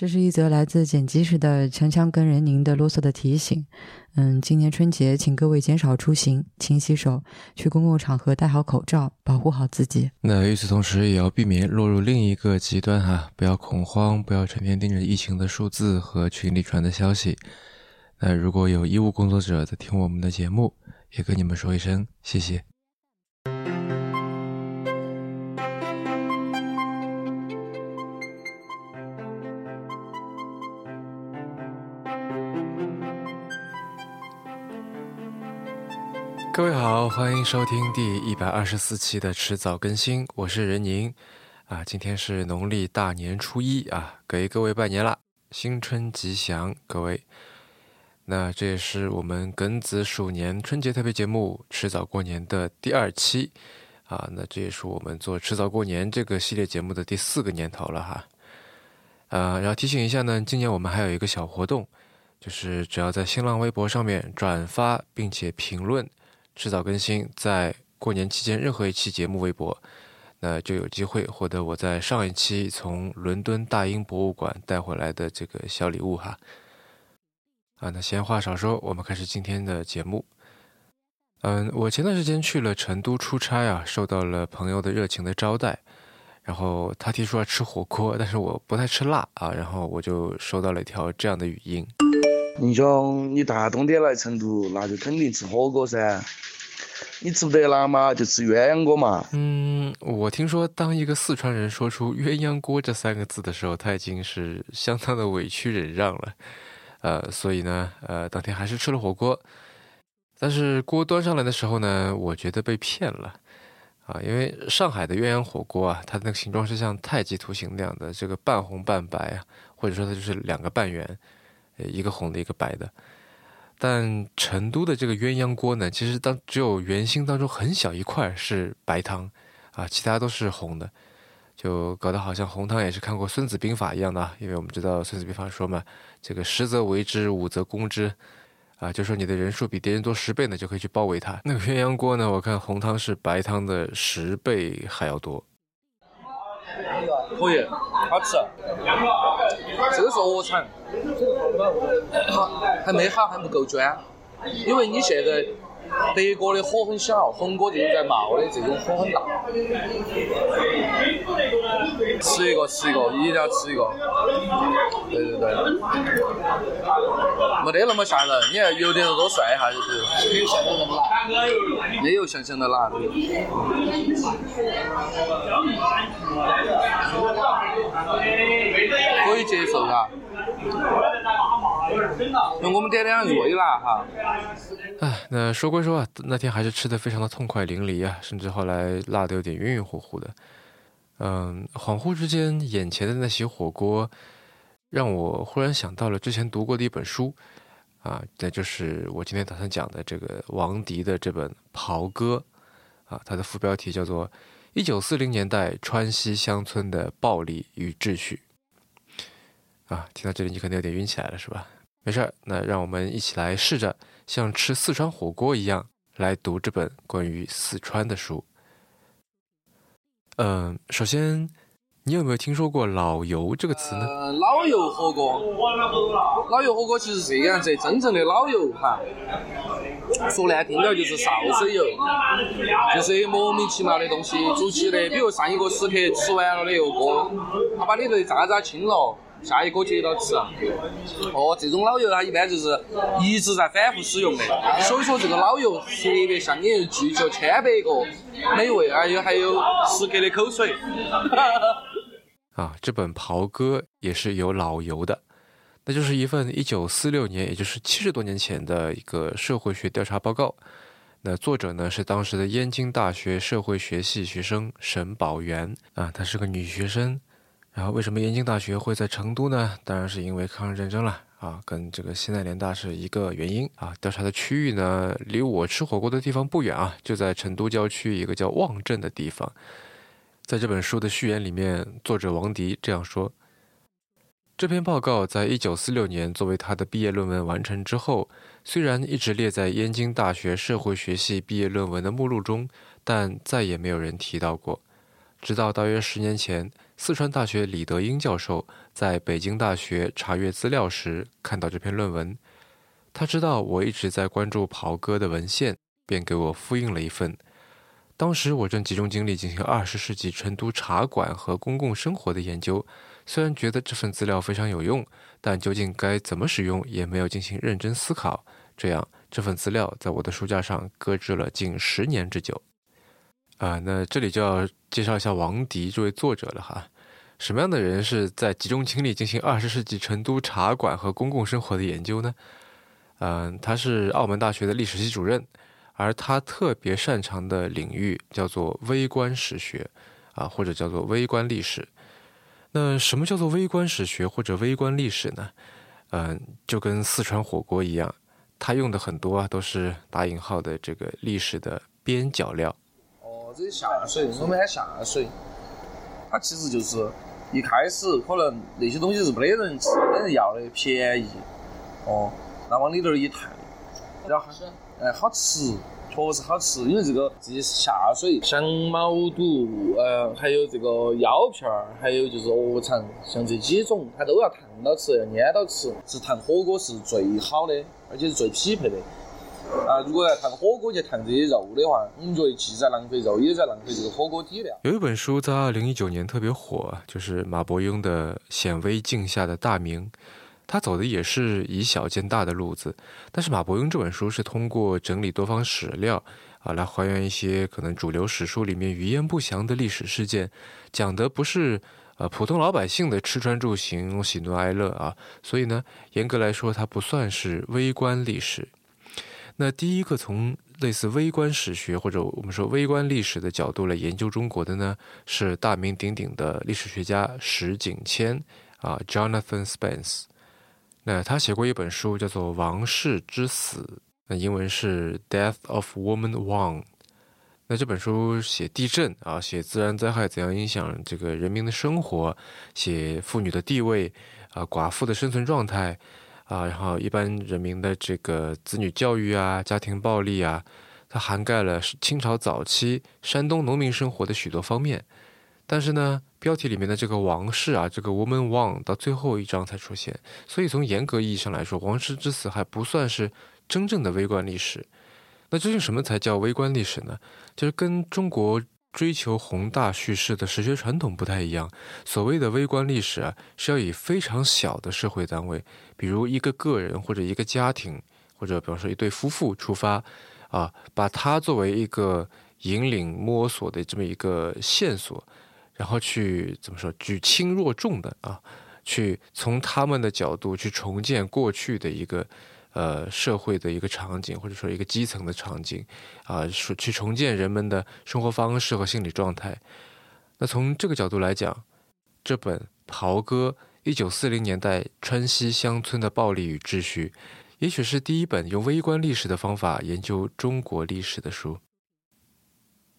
这是一则来自剪辑时的锵锵跟人您的啰嗦的提醒。嗯，今年春节，请各位减少出行，勤洗手，去公共场合戴好口罩，保护好自己。那与此同时，也要避免落入另一个极端哈，不要恐慌，不要成天盯着疫情的数字和群里传的消息。那如果有医务工作者在听我们的节目，也跟你们说一声谢谢。各位好，欢迎收听第一百二十四期的迟早更新，我是任宁啊。今天是农历大年初一啊，给各位拜年啦，新春吉祥，各位。那这也是我们庚子鼠年春节特别节目《迟早过年》的第二期啊。那这也是我们做《迟早过年》这个系列节目的第四个年头了哈。呃，然后提醒一下呢，今年我们还有一个小活动，就是只要在新浪微博上面转发并且评论。迟早更新，在过年期间任何一期节目微博，那就有机会获得我在上一期从伦敦大英博物馆带回来的这个小礼物哈。啊，那闲话少说，我们开始今天的节目。嗯，我前段时间去了成都出差啊，受到了朋友的热情的招待，然后他提出要吃火锅，但是我不太吃辣啊，然后我就收到了一条这样的语音：宁兄，你大冬天来成都，那就肯定吃火锅噻。你吃不得辣嘛，就吃鸳鸯锅嘛。嗯，我听说，当一个四川人说出“鸳鸯锅”这三个字的时候，他已经是相当的委屈忍让了。呃，所以呢，呃，当天还是吃了火锅。但是锅端上来的时候呢，我觉得被骗了啊，因为上海的鸳鸯火锅啊，它那个形状是像太极图形那样的，这个半红半白啊，或者说它就是两个半圆，一个红的，一个白的。但成都的这个鸳鸯锅呢，其实当只有圆心当中很小一块是白汤，啊，其他都是红的，就搞得好像红汤也是看过《孙子兵法》一样的。因为我们知道《孙子兵法》说嘛，这个十则为之，五则攻之，啊，就说你的人数比敌人多十倍呢，就可以去包围他。那个鸳鸯锅呢，我看红汤是白汤的十倍还要多。可以，好吃。这个是鹅肠，好好还没好，还不够砖，因为你现在德国的火很小，红锅就是在冒的，这种火很大。吃一个，吃一个，一定要吃一个。对对对，没得那么吓人，你看有点多涮一下就是。没有想象的辣。没有想象的辣。可以接受哈。那我们点点瑞辣哈。哎，那说归说啊，那天还是吃的非常的痛快淋漓啊，甚至后来辣的有点晕晕乎乎的。嗯，恍惚之间，眼前的那些火锅，让我忽然想到了之前读过的一本书，啊，那就是我今天打算讲的这个王迪的这本《袍哥》，啊，它的副标题叫做《一九四零年代川西乡村的暴力与秩序》。啊，听到这里你可能有点晕起来了，是吧？没事儿，那让我们一起来试着像吃四川火锅一样来读这本关于四川的书。嗯，首先，你有没有听说过“老油”这个词呢？呃，老油火锅，老油火锅其实这个样子，真正的老油哈，说难听点就是潲水油，就是莫名其妙的东西煮起的，比如上一个食客吃完了的油锅，他把里头的渣渣清了。下一个接到吃，哦，这种老油它一般就是一直在反复使用的，所以说这个老油特别香你，聚集千百个美味，还有还有食客的口水。啊，这本《袍哥》也是有老油的，那就是一份一九四六年，也就是七十多年前的一个社会学调查报告。那作者呢是当时的燕京大学社会学系学生沈宝元啊，她是个女学生。然后为什么燕京大学会在成都呢？当然是因为抗日战争了啊，跟这个西南联大是一个原因啊。调查的区域呢，离我吃火锅的地方不远啊，就在成都郊区一个叫望镇的地方。在这本书的序言里面，作者王迪这样说：这篇报告在一九四六年作为他的毕业论文完成之后，虽然一直列在燕京大学社会学系毕业论文的目录中，但再也没有人提到过。直到大约十年前。四川大学李德英教授在北京大学查阅资料时看到这篇论文，他知道我一直在关注袍哥的文献，便给我复印了一份。当时我正集中精力进行二十世纪成都茶馆和公共生活的研究，虽然觉得这份资料非常有用，但究竟该怎么使用也没有进行认真思考。这样，这份资料在我的书架上搁置了近十年之久。啊，那这里就要介绍一下王迪这位作者了哈。什么样的人是在集中精力进行二十世纪成都茶馆和公共生活的研究呢？嗯，他是澳门大学的历史系主任。而他特别擅长的领域叫做微观史学，啊，或者叫做微观历史。那什么叫做微观史学或者微观历史呢？嗯，就跟四川火锅一样，他用的很多啊都是打引号的这个历史的边角料。这些下水，我们喊下水。它其实就是一开始可能那些东西是没得人吃、没人要的，便宜。哦，那往里头一探，然后。哎，好吃，确实好吃。因为这个这些下水，像毛肚，呃，还有这个腰片儿，还有就是鹅肠，像这几种，它都要烫到吃，要捏到吃，是烫火锅是最好的，而且是最匹配的。啊，如果要烫火锅去烫这些肉的话，我们觉得既在浪费肉，也在浪费这个火锅底料。有一本书在二零一九年特别火，就是马伯庸的《显微镜下的大明》。他走的也是以小见大的路子，但是马伯庸这本书是通过整理多方史料啊，来还原一些可能主流史书里面语焉不详的历史事件，讲的不是呃普通老百姓的吃穿住行、喜怒哀乐啊，所以呢，严格来说，它不算是微观历史。那第一个从类似微观史学或者我们说微观历史的角度来研究中国的呢，是大名鼎鼎的历史学家石景谦啊，Jonathan Spence。那他写过一本书，叫做《王室之死》，那英文是《Death of Woman Wang》。那这本书写地震啊，写自然灾害怎样影响这个人民的生活，写妇女的地位啊，寡妇的生存状态啊，然后一般人民的这个子女教育啊，家庭暴力啊，它涵盖了清朝早期山东农民生活的许多方面。但是呢，标题里面的这个王室啊，这个 woman Wang 到最后一章才出现，所以从严格意义上来说，王室之死还不算是真正的微观历史。那究竟什么才叫微观历史呢？就是跟中国追求宏大叙事的史学传统不太一样。所谓的微观历史啊，是要以非常小的社会单位，比如一个个人或者一个家庭，或者比方说一对夫妇出发，啊，把它作为一个引领摸索的这么一个线索。然后去怎么说举轻若重的啊，去从他们的角度去重建过去的一个呃社会的一个场景，或者说一个基层的场景啊，说去重建人们的生活方式和心理状态。那从这个角度来讲，这本《袍哥：一九四零年代川西乡村的暴力与秩序》，也许是第一本用微观历史的方法研究中国历史的书。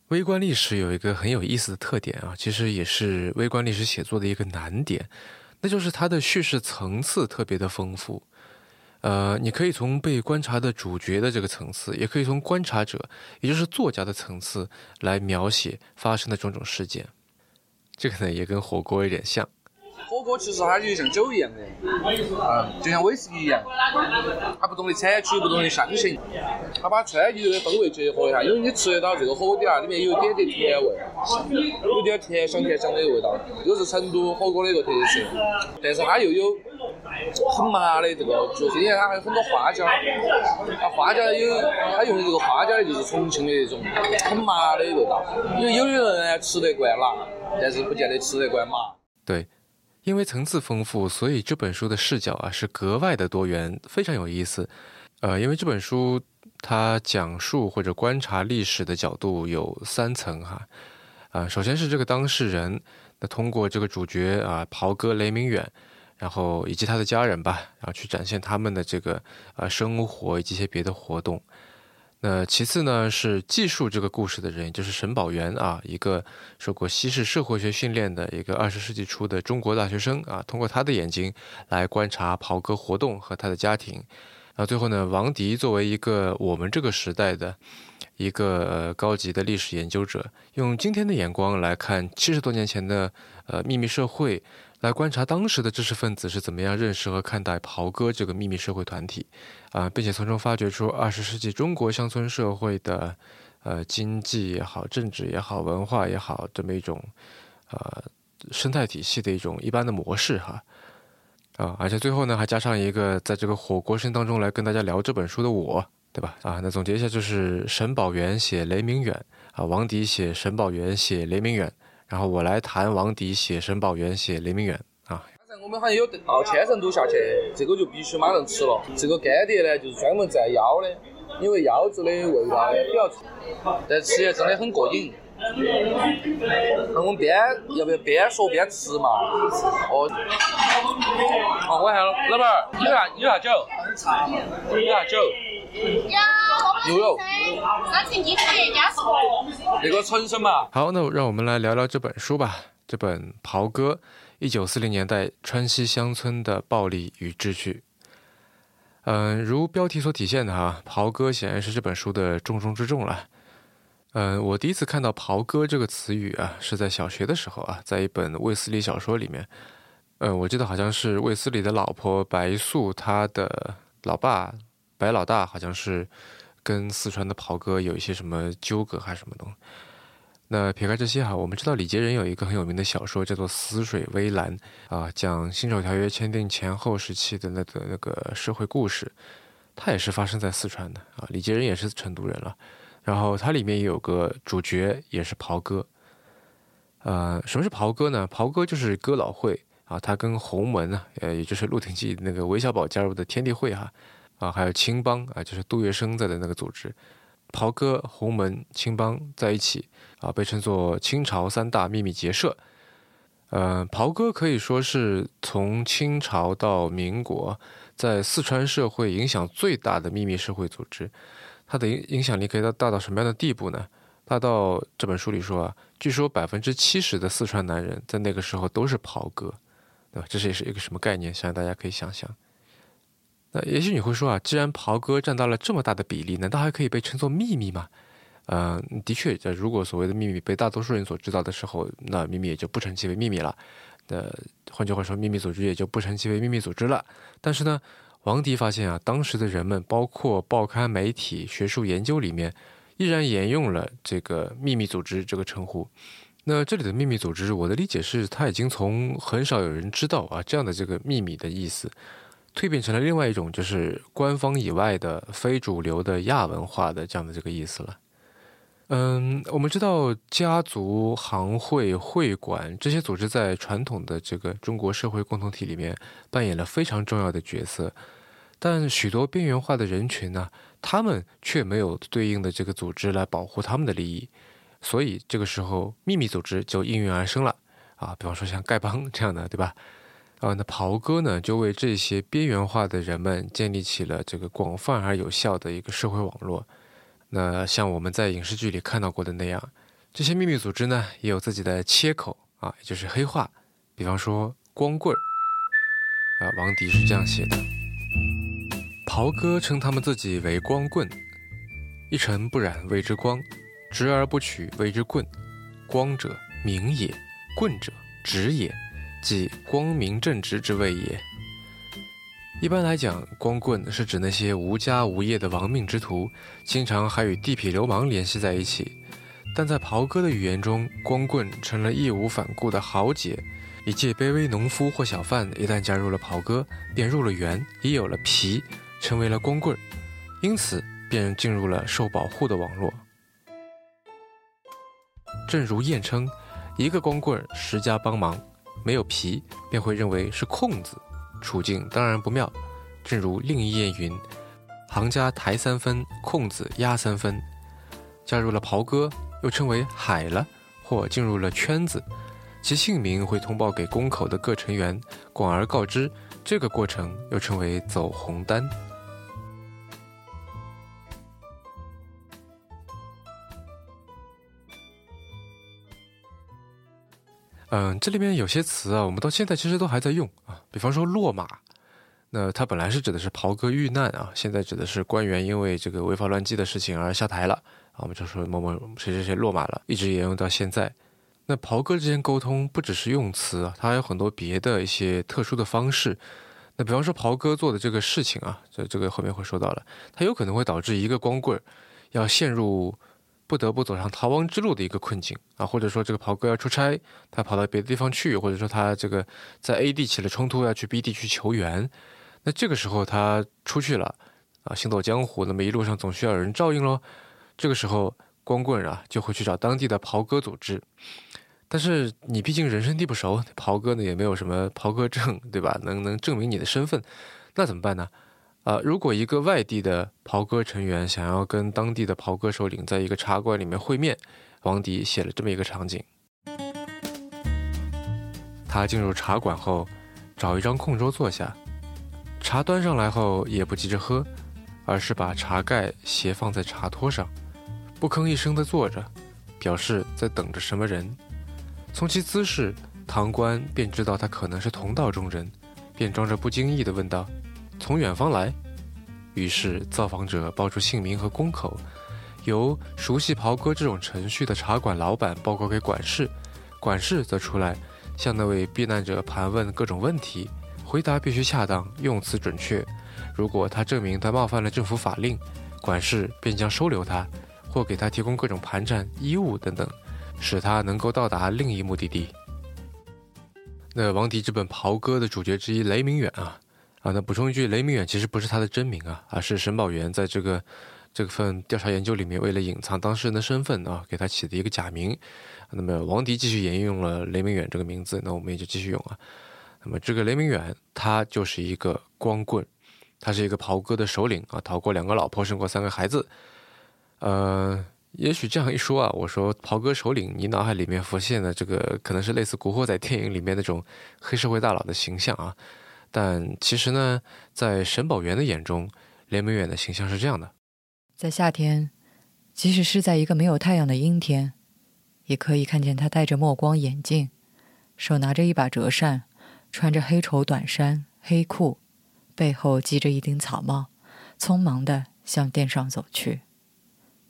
微观历史有一个很有意思的特点啊，其实也是微观历史写作的一个难点，那就是它的叙事层次特别的丰富。呃，你可以从被观察的主角的这个层次，也可以从观察者，也就是作家的层次来描写发生的种种事件。这个呢，也跟火锅有点像。火锅其实它就像酒一样的，嗯，就像威士忌一样，它不同的产区、不同的香型，它把川渝的风味结合一下，因为你吃得到这个火锅底啊，里面有一点点甜味，有点甜香甜香的味道，又是成都火锅的一个特色。但是它又有很麻的这个，就是因为它还有很多花椒，它花椒有它用的这个花椒呢，就是重庆的那种很麻的味道。因为有的人呢吃得惯辣，但是不见得吃得惯麻。对。因为层次丰富，所以这本书的视角啊是格外的多元，非常有意思。呃，因为这本书它讲述或者观察历史的角度有三层哈。啊，首先是这个当事人，那通过这个主角啊，袍哥雷明远，然后以及他的家人吧，然后去展现他们的这个啊生活以及一些别的活动。那其次呢，是记述这个故事的人，就是沈宝元啊，一个受过西式社会学训练的一个二十世纪初的中国大学生啊，通过他的眼睛来观察袍哥活动和他的家庭。然后最后呢，王迪作为一个我们这个时代的一个呃高级的历史研究者，用今天的眼光来看七十多年前的呃秘密社会，来观察当时的知识分子是怎么样认识和看待袍哥这个秘密社会团体，啊，并且从中发掘出二十世纪中国乡村社会的呃经济也好、政治也好、文化也好这么一种呃生态体系的一种一般的模式哈。啊，而且最后呢，还加上一个在这个火锅声当中来跟大家聊这本书的我，对吧？啊，那总结一下就是沈宝元写雷明远啊，王迪写沈宝元写雷明远，然后我来谈王迪写沈宝元写雷明远啊。我们好像有到千层肚下去，这个就必须马上吃了。这个干碟呢，就是专门在腰的，因为腰子的味道比较重，但吃起来真的很过瘾。那我们边要不要边说边吃嘛？哦，好，我还有老板儿，有啥有啥酒？有啥酒？好，那让我们来聊聊这本书吧。这本《袍哥：一九四零年代川西乡村的暴力与秩序》。嗯，如标题所体现的哈，袍哥显然是这本书的重中之重了。嗯，我第一次看到“袍哥”这个词语啊，是在小学的时候啊，在一本卫斯理小说里面。嗯，我记得好像是卫斯理的老婆白素，他的老爸白老大好像是跟四川的袍哥有一些什么纠葛还是什么东西。那撇开这些哈，我们知道李杰仁有一个很有名的小说叫做《死水微澜》啊，讲辛丑条约签订前后时期的那个那个社会故事，它也是发生在四川的啊。李杰仁也是成都人了。然后它里面也有个主角，也是袍哥。呃，什么是袍哥呢？袍哥就是哥老会啊，他跟洪门呢，呃，也就是《鹿鼎记》那个韦小宝加入的天地会哈，啊还有青帮啊，就是杜月笙在的那个组织，袍哥、洪门、青帮在一起啊，被称作清朝三大秘密结社。呃，袍哥可以说是从清朝到民国，在四川社会影响最大的秘密社会组织。它的影影响力可以到大到什么样的地步呢？大到这本书里说啊，据说百分之七十的四川男人在那个时候都是袍哥，对吧？这是也是一个什么概念？相信大家可以想象。那也许你会说啊，既然袍哥占到了这么大的比例，难道还可以被称作秘密吗？嗯，的确，如果所谓的秘密被大多数人所知道的时候，那秘密也就不称其为秘密了。那换句话说，秘密组织也就不称其为秘密组织了。但是呢？王迪发现啊，当时的人们，包括报刊媒体、学术研究里面，依然沿用了这个秘密组织这个称呼。那这里的秘密组织，我的理解是，它已经从很少有人知道啊这样的这个秘密的意思，蜕变成了另外一种，就是官方以外的非主流的亚文化的这样的这个意思了。嗯，我们知道家族、行会、会馆这些组织在传统的这个中国社会共同体里面扮演了非常重要的角色，但许多边缘化的人群呢，他们却没有对应的这个组织来保护他们的利益，所以这个时候秘密组织就应运而生了啊，比方说像丐帮这样的，对吧？啊，那袍哥呢，就为这些边缘化的人们建立起了这个广泛而有效的一个社会网络。那像我们在影视剧里看到过的那样，这些秘密组织呢也有自己的切口啊，也就是黑话。比方说光棍儿啊，王迪是这样写的：袍哥称他们自己为光棍，一尘不染谓之光，直而不取谓之棍。光者明也，棍者直也，即光明正直之谓也。一般来讲，光棍是指那些无家无业的亡命之徒，经常还与地痞流氓联系在一起。但在袍哥的语言中，光棍成了义无反顾的豪杰，一介卑微农夫或小贩一旦加入了袍哥，便入了园，也有了皮，成为了光棍，因此便进入了受保护的网络。正如谚称，一个光棍十家帮忙，没有皮便会认为是空子。处境当然不妙，正如另一谚云：“行家抬三分，空子压三分。”加入了袍哥，又称为海了，或进入了圈子，其姓名会通报给宫口的各成员，广而告之。这个过程又称为走红单。嗯，这里面有些词啊，我们到现在其实都还在用啊。比方说“落马”，那它本来是指的是袍哥遇难啊，现在指的是官员因为这个违法乱纪的事情而下台了啊。我们就说某某谁谁谁落马了，一直沿用到现在。那袍哥之间沟通不只是用词，它还有很多别的一些特殊的方式。那比方说袍哥做的这个事情啊，这这个后面会说到了，它有可能会导致一个光棍要陷入不得不走上逃亡之路的一个困境啊，或者说这个袍哥要出差，他跑到别的地方去，或者说他这个在 A 地起了冲突，要去 B 地去求援。那这个时候他出去了啊，行走江湖，那么一路上总需要有人照应喽。这个时候光棍啊就会去找当地的袍哥组织，但是你毕竟人生地不熟，袍哥呢也没有什么袍哥证，对吧？能能证明你的身份，那怎么办呢？啊，如果一个外地的袍哥成员想要跟当地的袍哥首领在一个茶馆里面会面，王迪写了这么一个场景：他进入茶馆后，找一张空桌坐下。茶端上来后，也不急着喝，而是把茶盖斜放在茶托上，不吭一声地坐着，表示在等着什么人。从其姿势，堂官便知道他可能是同道中人，便装着不经意地问道：“从远方来？”于是造访者报出姓名和工口，由熟悉袍哥这种程序的茶馆老板报告给管事，管事则出来向那位避难者盘问各种问题。回答必须恰当，用词准确。如果他证明他冒犯了政府法令，管事便将收留他，或给他提供各种盘缠、衣物等等，使他能够到达另一目的地。那王迪这本《袍哥》的主角之一雷明远啊啊，那补充一句，雷明远其实不是他的真名啊，而是沈宝元在这个这份调查研究里面为了隐藏当事人的身份啊，给他起的一个假名。那么王迪继续沿用了雷明远这个名字，那我们也就继续用啊。那么这个雷明远，他就是一个光棍，他是一个袍哥的首领啊，逃过两个老婆，生过三个孩子。呃，也许这样一说啊，我说袍哥首领，你脑海里面浮现的这个可能是类似古惑仔电影里面那种黑社会大佬的形象啊。但其实呢，在沈宝元的眼中，连明远的形象是这样的：在夏天，即使是在一个没有太阳的阴天，也可以看见他戴着墨光眼镜，手拿着一把折扇。穿着黑绸短衫、黑裤，背后系着一顶草帽，匆忙的向殿上走去。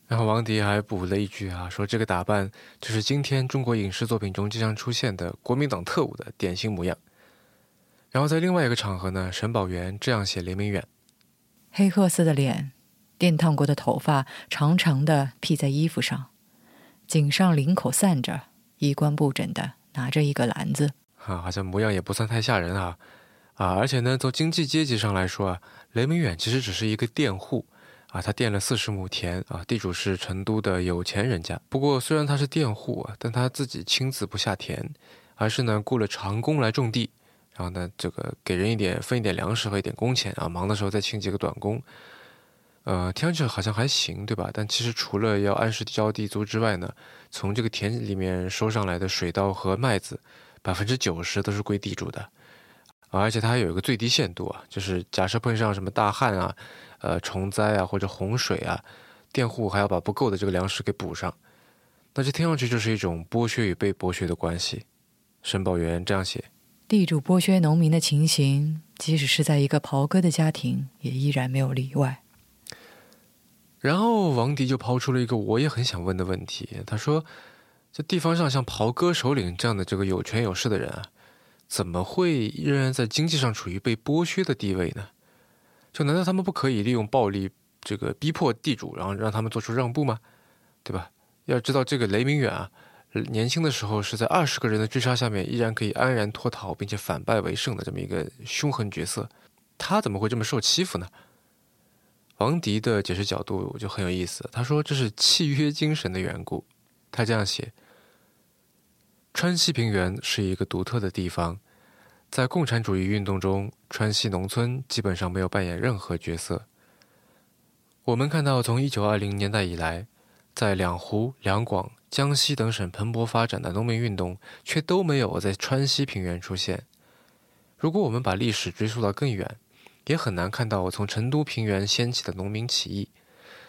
然后王迪还补了一句啊，说这个打扮就是今天中国影视作品中经常出现的国民党特务的典型模样。然后在另外一个场合呢，沈宝元这样写雷明远：黑褐色的脸，电烫过的头发长长的披在衣服上，颈上领口散着，衣冠不整的拿着一个篮子。啊，好像模样也不算太吓人啊，啊，而且呢，从经济阶级上来说啊，雷明远其实只是一个佃户，啊，他佃了四十亩田啊，地主是成都的有钱人家。不过虽然他是佃户啊，但他自己亲自不下田，而是呢雇了长工来种地，然后呢这个给人一点分一点粮食和一点工钱啊，忙的时候再请几个短工，呃，听上去好像还行，对吧？但其实除了要按时交地租之外呢，从这个田里面收上来的水稻和麦子。百分之九十都是归地主的，而且它还有一个最低限度啊，就是假设碰上什么大旱啊、呃虫灾啊或者洪水啊，佃户还要把不够的这个粮食给补上，那这听上去就是一种剥削与被剥削的关系。申报员这样写：地主剥削农民的情形，即使是在一个袍哥的家庭，也依然没有例外。然后王迪就抛出了一个我也很想问的问题，他说。这地方上像袍哥首领这样的这个有权有势的人啊，怎么会仍然在经济上处于被剥削的地位呢？就难道他们不可以利用暴力这个逼迫地主，然后让他们做出让步吗？对吧？要知道这个雷明远啊，年轻的时候是在二十个人的追杀下面依然可以安然脱逃，并且反败为胜的这么一个凶狠角色，他怎么会这么受欺负呢？王迪的解释角度就很有意思，他说这是契约精神的缘故，他这样写。川西平原是一个独特的地方，在共产主义运动中，川西农村基本上没有扮演任何角色。我们看到，从一九二零年代以来，在两湖、两广、江西等省蓬勃发展的农民运动，却都没有在川西平原出现。如果我们把历史追溯到更远，也很难看到我从成都平原掀起的农民起义。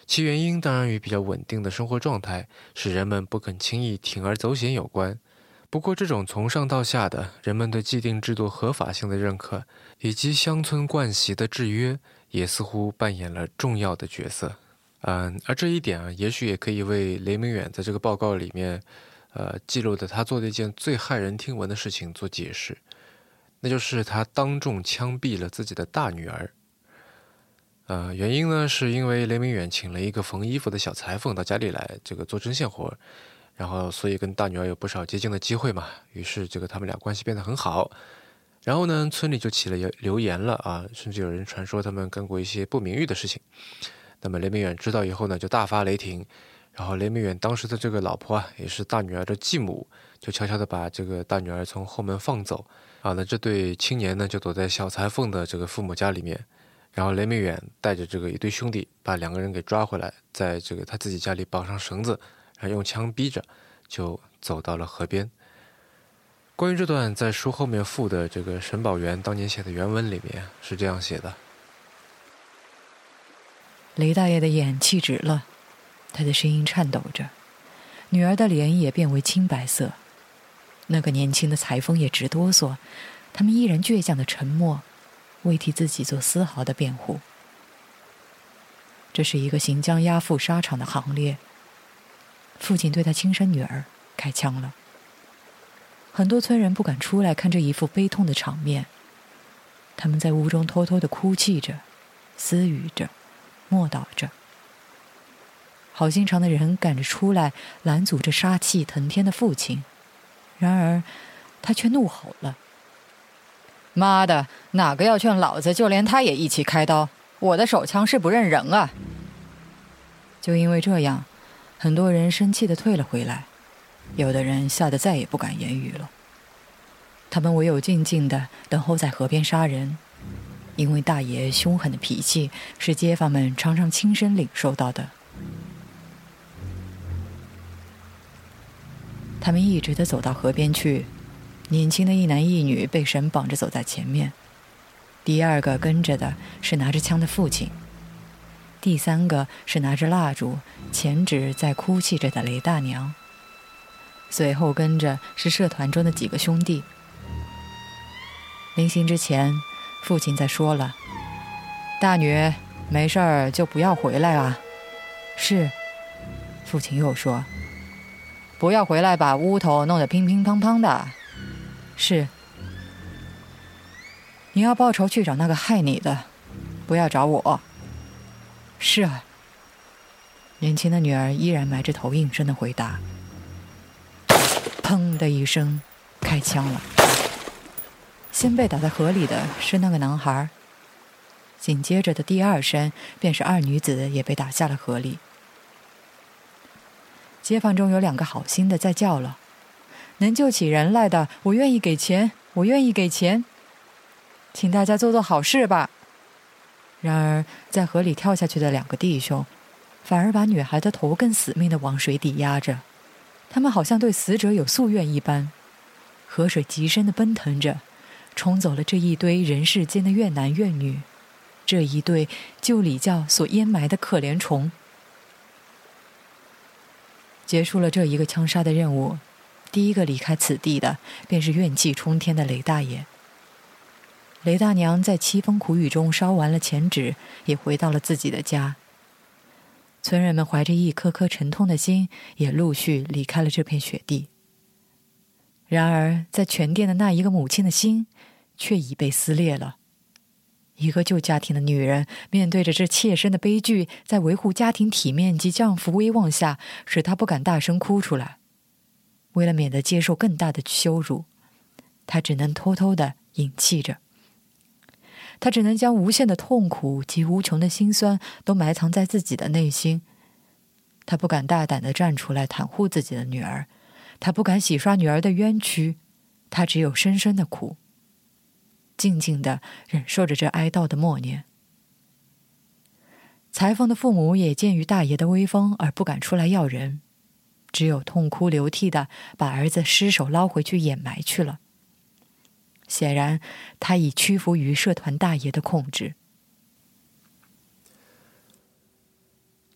其原因当然与比较稳定的生活状态，使人们不肯轻易铤而走险有关。不过，这种从上到下的人们对既定制度合法性的认可，以及乡村惯习的制约，也似乎扮演了重要的角色。嗯，而这一点啊，也许也可以为雷明远在这个报告里面，呃，记录的他做的一件最骇人听闻的事情做解释，那就是他当众枪毙了自己的大女儿。呃，原因呢，是因为雷明远请了一个缝衣服的小裁缝到家里来，这个做针线活，然后所以跟大女儿有不少接近的机会嘛。于是这个他们俩关系变得很好。然后呢，村里就起了流言了啊，甚至有人传说他们干过一些不名誉的事情。那么雷明远知道以后呢，就大发雷霆。然后雷明远当时的这个老婆啊，也是大女儿的继母，就悄悄的把这个大女儿从后门放走。啊，那这对青年呢，就躲在小裁缝的这个父母家里面。然后雷明远带着这个一堆兄弟，把两个人给抓回来，在这个他自己家里绑上绳子，然后用枪逼着，就走到了河边。关于这段在书后面附的这个沈宝元当年写的原文里面是这样写的。雷大爷的眼气直了，他的声音颤抖着，女儿的脸也变为青白色。那个年轻的裁缝也直哆嗦，他们依然倔强的沉默，未替自己做丝毫的辩护。这是一个行将押赴沙场的行列。父亲对他亲生女儿开枪了。很多村人不敢出来看这一副悲痛的场面，他们在屋中偷偷的哭泣着，私语着。默祷着，好心肠的人赶着出来拦阻这杀气腾天的父亲，然而他却怒吼了：“妈的，哪个要劝老子，就连他也一起开刀！我的手枪是不认人啊！”就因为这样，很多人生气的退了回来，有的人吓得再也不敢言语了。他们唯有静静的等候在河边杀人。因为大爷凶狠的脾气是街坊们常常亲身领受到的。他们一直的走到河边去，年轻的一男一女被绳绑着走在前面，第二个跟着的是拿着枪的父亲，第三个是拿着蜡烛、前指在哭泣着的雷大娘，随后跟着是社团中的几个兄弟。临行之前。父亲在说了：“大女，没事儿就不要回来啊。”是。父亲又说：“不要回来，把屋头弄得乒乒乓乓的。”是。你要报仇去找那个害你的，不要找我。是啊。年轻的女儿依然埋着头应声的回答。砰的一声，开枪了。先被打在河里的是那个男孩，紧接着的第二声便是二女子也被打下了河里。街坊中有两个好心的在叫了：“能救起人来的，我愿意给钱，我愿意给钱，请大家做做好事吧。”然而，在河里跳下去的两个弟兄，反而把女孩的头更死命的往水底压着，他们好像对死者有夙愿一般。河水极深的奔腾着。冲走了这一堆人世间的怨男怨女，这一对旧礼教所淹埋的可怜虫。结束了这一个枪杀的任务，第一个离开此地的便是怨气冲天的雷大爷。雷大娘在凄风苦雨中烧完了钱纸，也回到了自己的家。村人们怀着一颗颗沉痛的心，也陆续离开了这片雪地。然而，在全店的那一个母亲的心，却已被撕裂了。一个旧家庭的女人，面对着这切身的悲剧，在维护家庭体面及丈夫威望下，使她不敢大声哭出来。为了免得接受更大的羞辱，她只能偷偷的隐气着。她只能将无限的痛苦及无穷的心酸都埋藏在自己的内心。她不敢大胆的站出来袒护自己的女儿。他不敢洗刷女儿的冤屈，他只有深深的苦，静静的忍受着这哀悼的默念。裁缝的父母也鉴于大爷的威风而不敢出来要人，只有痛哭流涕的把儿子尸首捞回去掩埋去了。显然，他已屈服于社团大爷的控制。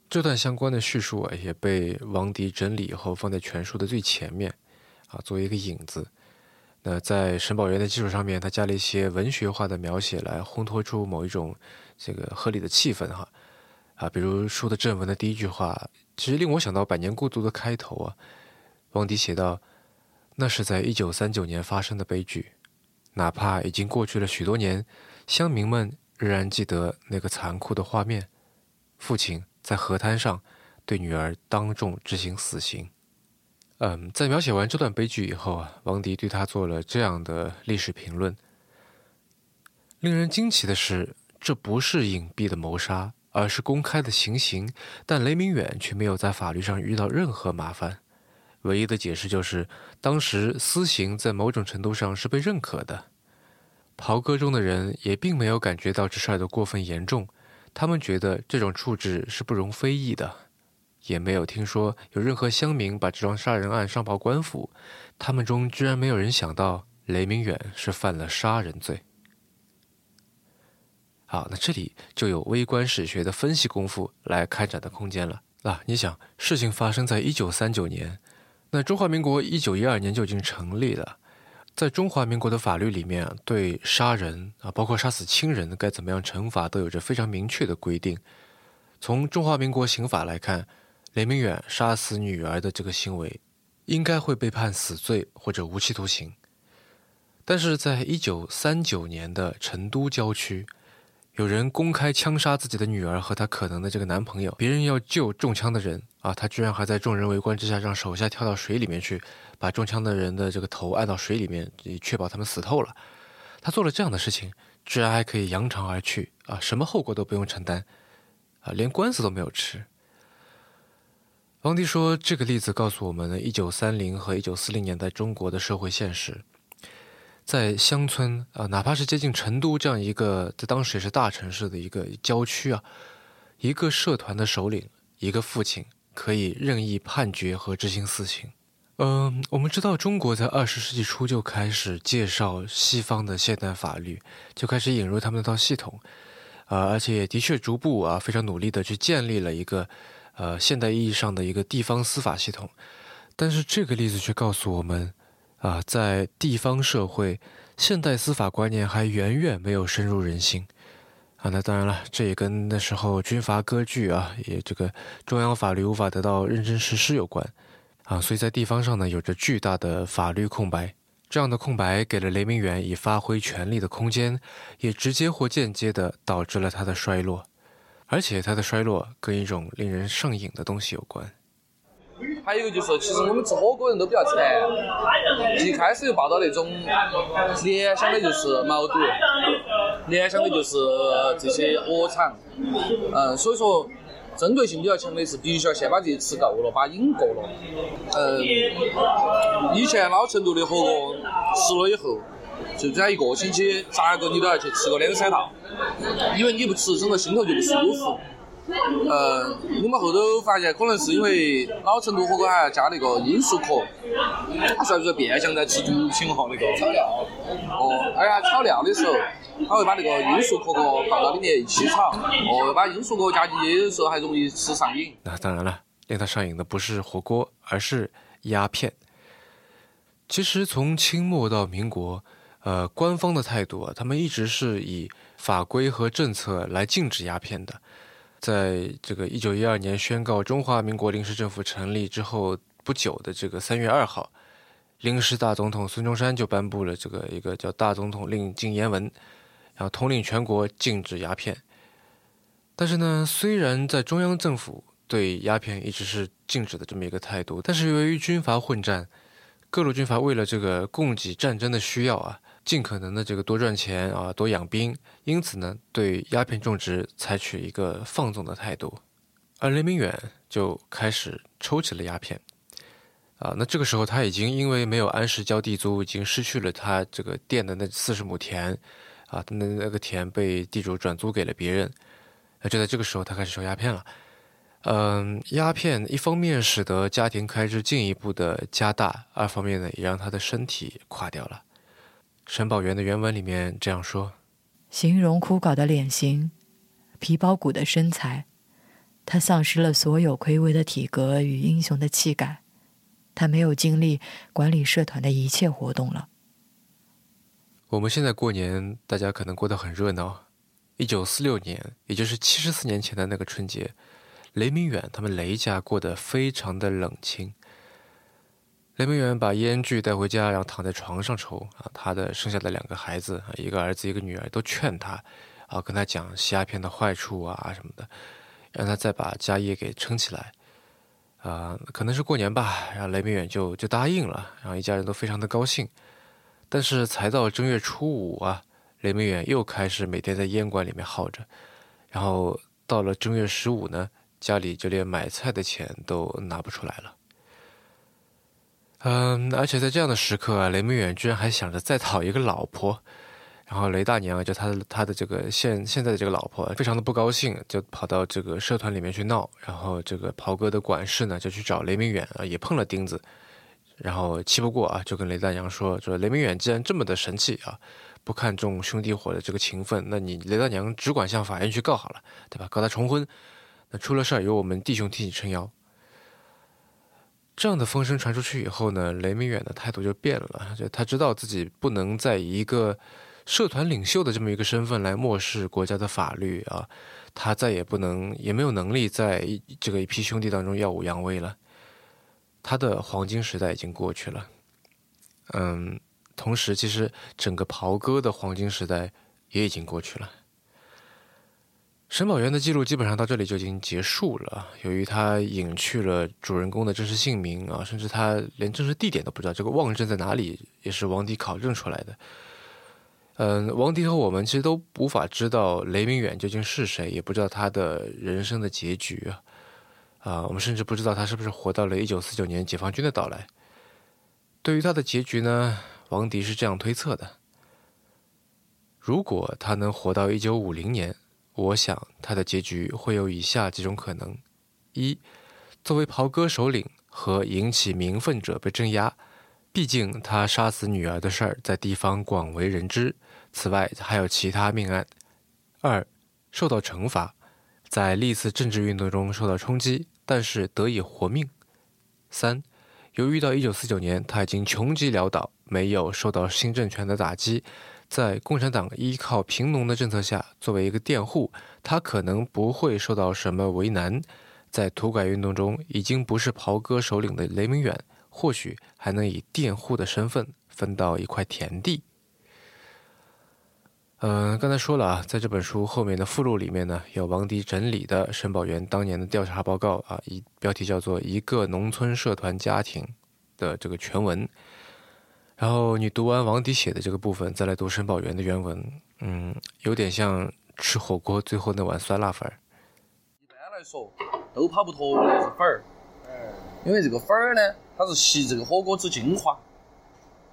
这段相关的叙述啊，也被王迪整理以后放在全书的最前面，啊作为一个引子。那在沈宝元的基础上面，他加了一些文学化的描写来烘托出某一种这个合理的气氛哈。啊，比如书的正文的第一句话，其实令我想到《百年孤独》的开头啊。王迪写道：“那是在一九三九年发生的悲剧，哪怕已经过去了许多年，乡民们仍然记得那个残酷的画面：父亲在河滩上对女儿当众执行死刑。”嗯，在描写完这段悲剧以后啊，王迪对他做了这样的历史评论：令人惊奇的是，这不是隐蔽的谋杀，而是公开的行刑，但雷明远却没有在法律上遇到任何麻烦。唯一的解释就是，当时私刑在某种程度上是被认可的。袍哥中的人也并没有感觉到这事儿的过分严重，他们觉得这种处置是不容非议的。也没有听说有任何乡民把这桩杀人案上报官府，他们中居然没有人想到雷明远是犯了杀人罪。好，那这里就有微观史学的分析功夫来开展的空间了。啊，你想，事情发生在一九三九年，那中华民国一九一二年就已经成立了，在中华民国的法律里面，对杀人啊，包括杀死亲人该怎么样惩罚，都有着非常明确的规定。从中华民国刑法来看。雷明远杀死女儿的这个行为，应该会被判死罪或者无期徒刑。但是在一九三九年的成都郊区，有人公开枪杀自己的女儿和她可能的这个男朋友。别人要救中枪的人啊，他居然还在众人围观之下，让手下跳到水里面去，把中枪的人的这个头按到水里面，以确保他们死透了。他做了这样的事情，居然还可以扬长而去啊，什么后果都不用承担啊，连官司都没有吃。王迪说：“这个例子告诉我们，一九三零和一九四零年代中国的社会现实，在乡村啊，哪怕是接近成都这样一个在当时也是大城市的一个郊区啊，一个社团的首领，一个父亲可以任意判决和执行死刑。嗯，我们知道中国在二十世纪初就开始介绍西方的现代法律，就开始引入他们那套系统，啊，而且也的确逐步啊非常努力的去建立了一个。”呃，现代意义上的一个地方司法系统，但是这个例子却告诉我们，啊，在地方社会，现代司法观念还远远没有深入人心。啊，那当然了，这也跟那时候军阀割据啊，也这个中央法律无法得到认真实施有关。啊，所以在地方上呢，有着巨大的法律空白。这样的空白给了雷明远以发挥权力的空间，也直接或间接的导致了他的衰落。而且他的衰落跟一种令人上瘾的东西有关。还有就是，其实我们吃火锅人都比较馋，一开始就报道那种联想的就是毛肚，联想的就是这些鹅肠，嗯，所以说针对性比较强的是，必须要先把这些吃够了，把瘾过了。嗯，以前老成都的火锅吃了以后。就在一个星期，咋个你都要去吃个两三道，因为你不吃，整个心头就不舒服。呃，我们后头发现，可能是因为老成都火锅还要加那个罂粟壳，它算不算变相在吃毒品哈？那个炒料。哦，哎呀，炒料的时候，他会把那个罂粟壳壳放到里面一起炒。哦，把罂粟壳加进去的时候，还容易吃上瘾。那当然了，令他上瘾的不是火锅，而是鸦片。其实从清末到民国。呃，官方的态度啊，他们一直是以法规和政策来禁止鸦片的。在这个一九一二年宣告中华民国临时政府成立之后不久的这个三月二号，临时大总统孙中山就颁布了这个一个叫《大总统令禁烟文》，然后统领全国禁止鸦片。但是呢，虽然在中央政府对鸦片一直是禁止的这么一个态度，但是由于军阀混战，各路军阀为了这个供给战争的需要啊。尽可能的这个多赚钱啊，多养兵，因此呢，对鸦片种植采取一个放纵的态度，而雷明远就开始抽起了鸦片，啊，那这个时候他已经因为没有按时交地租，已经失去了他这个店的那四十亩田，啊，那那个田被地主转租给了别人，那就在这个时候他开始抽鸦片了，嗯，鸦片一方面使得家庭开支进一步的加大，二方面呢也让他的身体垮掉了。沈宝元的原文里面这样说：形容枯槁的脸型，皮包骨的身材，他丧失了所有魁伟的体格与英雄的气概，他没有精力管理社团的一切活动了。我们现在过年，大家可能过得很热闹。一九四六年，也就是七十四年前的那个春节，雷明远他们雷家过得非常的冷清。雷明远把烟具带回家，然后躺在床上抽啊。他的剩下的两个孩子啊，一个儿子一个女儿，都劝他，啊，跟他讲吸鸦片的坏处啊什么的，让他再把家业给撑起来。啊，可能是过年吧，然后雷明远就就答应了，然后一家人都非常的高兴。但是才到正月初五啊。雷明远又开始每天在烟馆里面耗着，然后到了正月十五呢，家里就连买菜的钱都拿不出来了。嗯，而且在这样的时刻啊，雷明远居然还想着再讨一个老婆，然后雷大娘就他的他的这个现现在的这个老婆非常的不高兴，就跑到这个社团里面去闹，然后这个袍哥的管事呢就去找雷明远啊，也碰了钉子，然后气不过啊，就跟雷大娘说说雷明远既然这么的神气啊。不看重兄弟伙的这个情分，那你雷大娘只管向法院去告好了，对吧？告他重婚，那出了事儿由我们弟兄替你撑腰。这样的风声传出去以后呢，雷明远的态度就变了，就他知道自己不能在一个社团领袖的这么一个身份来漠视国家的法律啊，他再也不能也没有能力在这个一批兄弟当中耀武扬威了，他的黄金时代已经过去了，嗯。同时，其实整个袍哥的黄金时代也已经过去了。沈宝元的记录基本上到这里就已经结束了。由于他隐去了主人公的真实姓名啊，甚至他连真实地点都不知道，这个望镇在哪里也是王迪考证出来的。嗯，王迪和我们其实都无法知道雷明远究竟是谁，也不知道他的人生的结局啊。啊，我们甚至不知道他是不是活到了一九四九年解放军的到来。对于他的结局呢？王迪是这样推测的：如果他能活到一九五零年，我想他的结局会有以下几种可能：一，作为袍哥首领和引起民愤者被镇压，毕竟他杀死女儿的事儿在地方广为人知；此外还有其他命案；二，受到惩罚，在历次政治运动中受到冲击，但是得以活命；三。由于到一九四九年，他已经穷极潦倒，没有受到新政权的打击，在共产党依靠贫农的政策下，作为一个佃户，他可能不会受到什么为难。在土改运动中，已经不是袍哥首领的雷明远，或许还能以佃户的身份分到一块田地。嗯，刚才说了啊，在这本书后面的附录里面呢，有王迪整理的申宝元当年的调查报告啊，一标题叫做《一个农村社团家庭》的这个全文。然后你读完王迪写的这个部分，再来读申宝元的原文，嗯，有点像吃火锅最后那碗酸辣粉儿。一般来说，都跑不脱的是粉儿，因为这个粉儿呢，它是吸这个火锅之精华。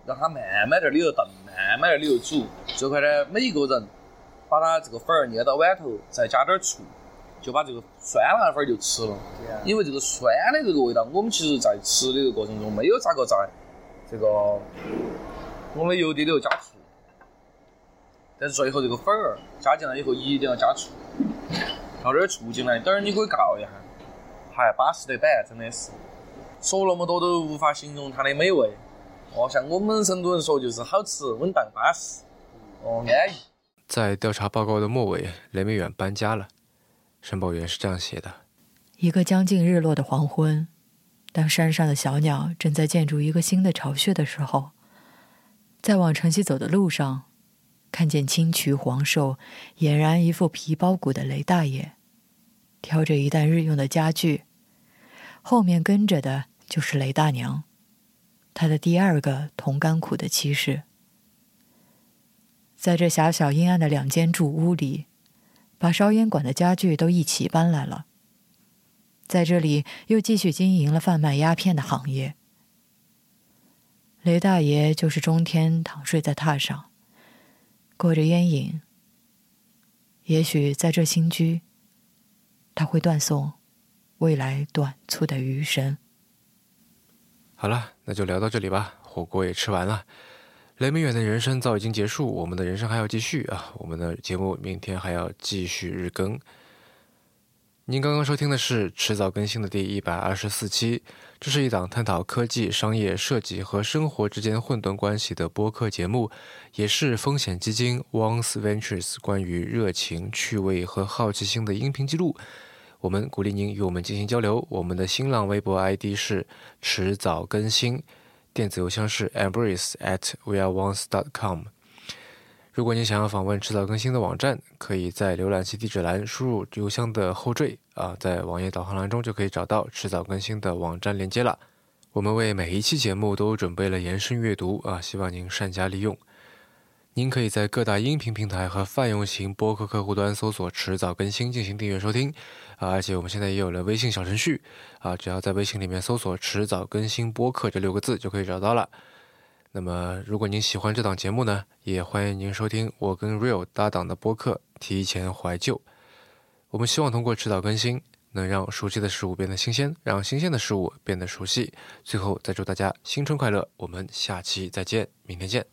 让它慢慢在里头炖，慢慢在里头煮。最后呢，每一个人把它这个粉儿捏到碗头，再加点醋，就把这个酸辣粉儿就吃了。因为这个酸的这个味道，我们其实在吃的这个过程中没有咋个在这个我们油碟里头加醋，但是最后这个粉儿加进来以后一定要加醋，倒点醋进来，等儿你可以告一下，还巴适得板，真的是说那么多都无法形容它的美味。哦，像我们成都人说，就是好吃、稳当、巴适，哦，安逸。在调查报告的末尾，雷美远搬家了。申报员是这样写的：一个将近日落的黄昏，当山上的小鸟正在建筑一个新的巢穴的时候，在往城西走的路上，看见青渠黄瘦、俨然一副皮包骨的雷大爷，挑着一担日用的家具，后面跟着的就是雷大娘。他的第二个同甘苦的妻室，在这狭小阴暗的两间住屋里，把烧烟馆的家具都一起搬来了。在这里又继续经营了贩卖鸦片的行业。雷大爷就是中天躺睡在榻上，过着烟瘾。也许在这新居，他会断送未来短促的余生。好了，那就聊到这里吧。火锅也吃完了，雷明远的人生早已经结束，我们的人生还要继续啊！我们的节目明天还要继续日更。您刚刚收听的是迟早更新的第一百二十四期，这是一档探讨科技、商业、设计和生活之间混沌关系的播客节目，也是风险基金 Once Ventures 关于热情、趣味和好奇心的音频记录。我们鼓励您与我们进行交流。我们的新浪微博 ID 是迟早更新，电子邮箱是 embrace at weareonce dot com。如果您想要访问迟早更新的网站，可以在浏览器地址栏输入邮箱的后缀啊，在网页导航栏中就可以找到迟早更新的网站链接了。我们为每一期节目都准备了延伸阅读啊，希望您善加利用。您可以在各大音频平台和泛用型播客客户端搜索“迟早更新”进行订阅收听啊，而且我们现在也有了微信小程序啊，只要在微信里面搜索“迟早更新播客”这六个字就可以找到了。那么，如果您喜欢这档节目呢，也欢迎您收听我跟 Real 搭档的播客《提前怀旧》。我们希望通过迟早更新，能让熟悉的事物变得新鲜，让新鲜的事物变得熟悉。最后，再祝大家新春快乐！我们下期再见，明天见。